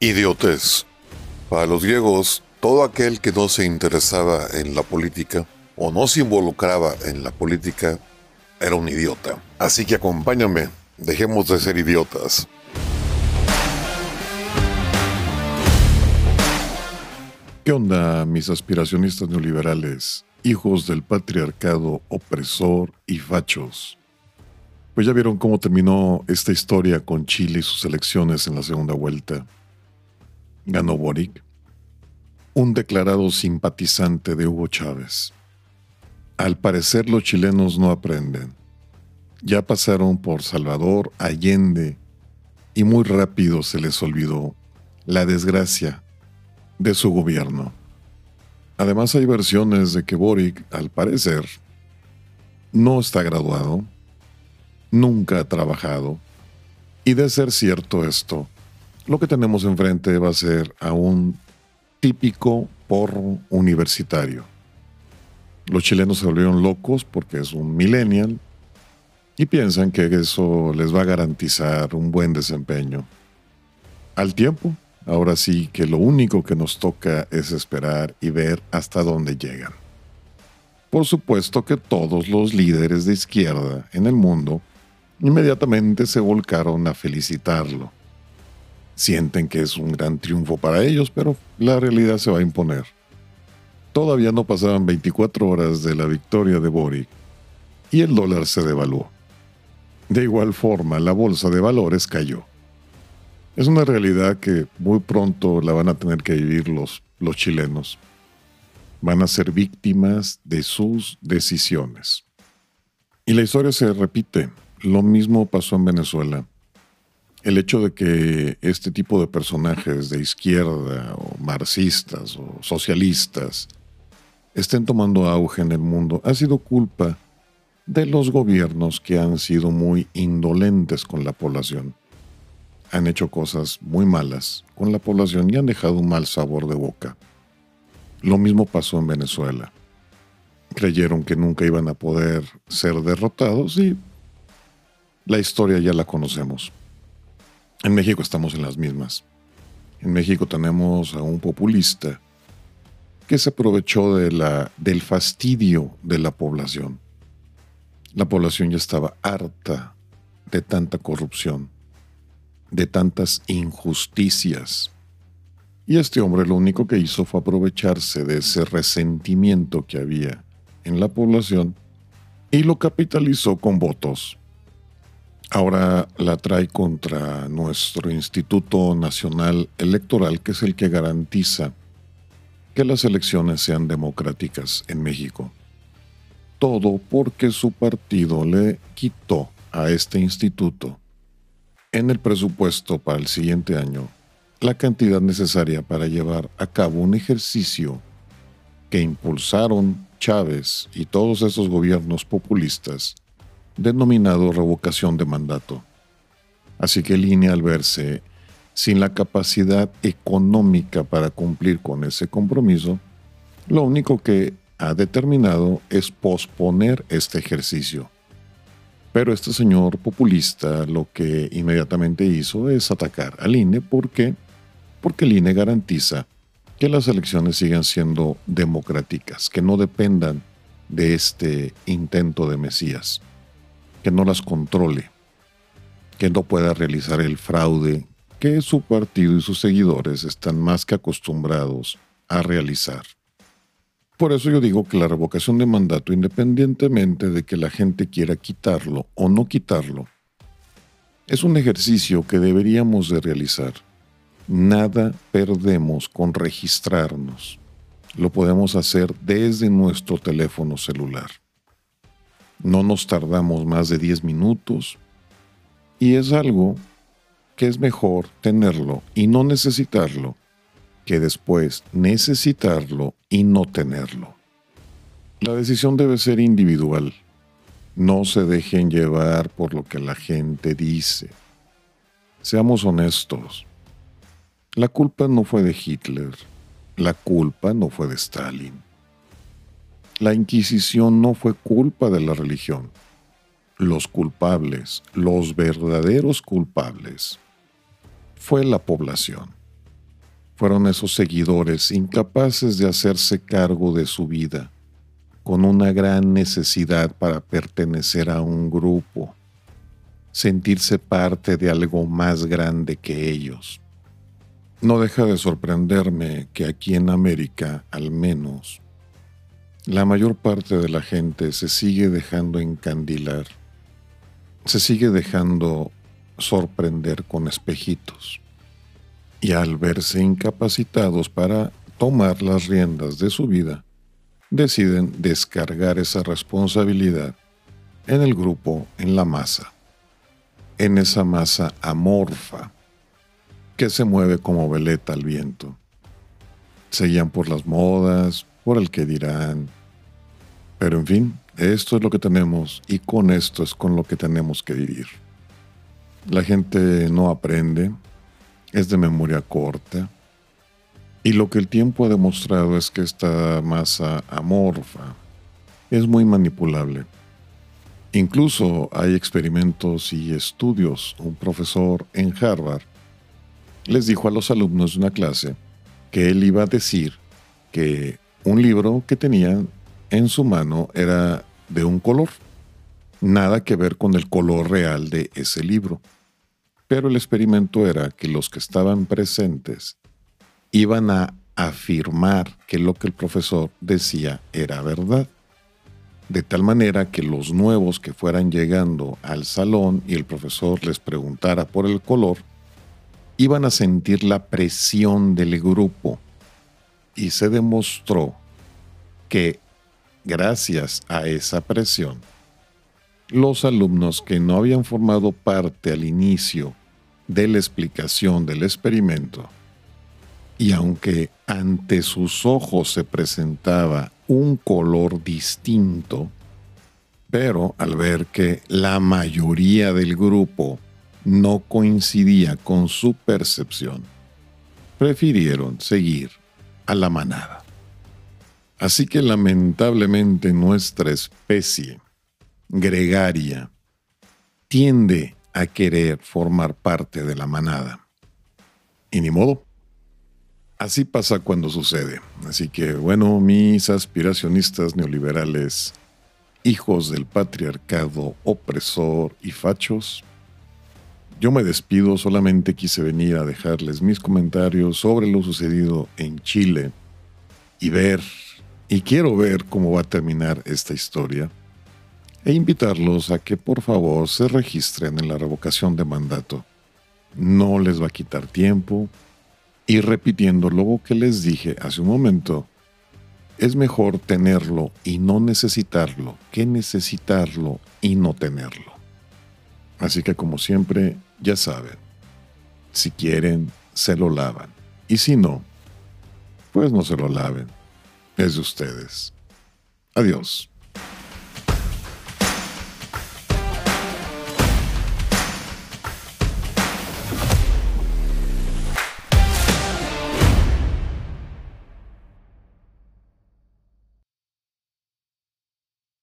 Idiotez. Para los griegos, todo aquel que no se interesaba en la política o no se involucraba en la política era un idiota. Así que acompáñame, dejemos de ser idiotas. ¿Qué onda, mis aspiracionistas neoliberales, hijos del patriarcado opresor y fachos? Pues ya vieron cómo terminó esta historia con Chile y sus elecciones en la segunda vuelta ganó Boric, un declarado simpatizante de Hugo Chávez. Al parecer los chilenos no aprenden. Ya pasaron por Salvador, Allende, y muy rápido se les olvidó la desgracia de su gobierno. Además hay versiones de que Boric, al parecer, no está graduado, nunca ha trabajado, y de ser cierto esto, lo que tenemos enfrente va a ser a un típico porro universitario. Los chilenos se volvieron locos porque es un millennial y piensan que eso les va a garantizar un buen desempeño. Al tiempo, ahora sí que lo único que nos toca es esperar y ver hasta dónde llegan. Por supuesto que todos los líderes de izquierda en el mundo inmediatamente se volcaron a felicitarlo sienten que es un gran triunfo para ellos, pero la realidad se va a imponer. Todavía no pasaban 24 horas de la victoria de Boric y el dólar se devaluó. De igual forma, la bolsa de valores cayó. Es una realidad que muy pronto la van a tener que vivir los, los chilenos. Van a ser víctimas de sus decisiones. Y la historia se repite. Lo mismo pasó en Venezuela el hecho de que este tipo de personajes de izquierda o marxistas o socialistas estén tomando auge en el mundo ha sido culpa de los gobiernos que han sido muy indolentes con la población. Han hecho cosas muy malas con la población y han dejado un mal sabor de boca. Lo mismo pasó en Venezuela. Creyeron que nunca iban a poder ser derrotados y la historia ya la conocemos. En México estamos en las mismas. En México tenemos a un populista que se aprovechó del fastidio de la población. La población ya estaba harta de tanta corrupción, de tantas injusticias. Y este hombre lo único que hizo fue aprovecharse de ese resentimiento que había en la población y lo capitalizó con votos ahora la trae contra nuestro Instituto Nacional Electoral, que es el que garantiza que las elecciones sean democráticas en México. Todo porque su partido le quitó a este instituto en el presupuesto para el siguiente año la cantidad necesaria para llevar a cabo un ejercicio que impulsaron Chávez y todos esos gobiernos populistas denominado revocación de mandato. Así que línea al verse sin la capacidad económica para cumplir con ese compromiso, lo único que ha determinado es posponer este ejercicio. Pero este señor populista lo que inmediatamente hizo es atacar al INE. ¿Por qué? Porque el INE garantiza que las elecciones sigan siendo democráticas, que no dependan de este intento de Mesías que no las controle, que no pueda realizar el fraude que su partido y sus seguidores están más que acostumbrados a realizar. Por eso yo digo que la revocación de mandato, independientemente de que la gente quiera quitarlo o no quitarlo, es un ejercicio que deberíamos de realizar. Nada perdemos con registrarnos. Lo podemos hacer desde nuestro teléfono celular. No nos tardamos más de 10 minutos y es algo que es mejor tenerlo y no necesitarlo que después necesitarlo y no tenerlo. La decisión debe ser individual. No se dejen llevar por lo que la gente dice. Seamos honestos. La culpa no fue de Hitler. La culpa no fue de Stalin. La Inquisición no fue culpa de la religión. Los culpables, los verdaderos culpables, fue la población. fueron esos seguidores incapaces de hacerse cargo de su vida, con una gran necesidad para pertenecer a un grupo, sentirse parte de algo más grande que ellos. No deja de sorprenderme que aquí en América, al menos, la mayor parte de la gente se sigue dejando encandilar, se sigue dejando sorprender con espejitos. Y al verse incapacitados para tomar las riendas de su vida, deciden descargar esa responsabilidad en el grupo, en la masa, en esa masa amorfa que se mueve como veleta al viento. Se guían por las modas, por el que dirán, pero en fin, esto es lo que tenemos y con esto es con lo que tenemos que vivir. La gente no aprende, es de memoria corta, y lo que el tiempo ha demostrado es que esta masa amorfa es muy manipulable. Incluso hay experimentos y estudios. Un profesor en Harvard les dijo a los alumnos de una clase que él iba a decir que un libro que tenían en su mano era de un color. Nada que ver con el color real de ese libro. Pero el experimento era que los que estaban presentes iban a afirmar que lo que el profesor decía era verdad. De tal manera que los nuevos que fueran llegando al salón y el profesor les preguntara por el color, iban a sentir la presión del grupo. Y se demostró que Gracias a esa presión, los alumnos que no habían formado parte al inicio de la explicación del experimento, y aunque ante sus ojos se presentaba un color distinto, pero al ver que la mayoría del grupo no coincidía con su percepción, prefirieron seguir a la manada. Así que lamentablemente nuestra especie gregaria tiende a querer formar parte de la manada. Y ni modo. Así pasa cuando sucede. Así que bueno, mis aspiracionistas neoliberales, hijos del patriarcado opresor y fachos, yo me despido, solamente quise venir a dejarles mis comentarios sobre lo sucedido en Chile y ver y quiero ver cómo va a terminar esta historia e invitarlos a que por favor se registren en la revocación de mandato. No les va a quitar tiempo y repitiendo lo que les dije hace un momento, es mejor tenerlo y no necesitarlo que necesitarlo y no tenerlo. Así que como siempre, ya saben, si quieren, se lo lavan. Y si no, pues no se lo laven es de ustedes. Adiós.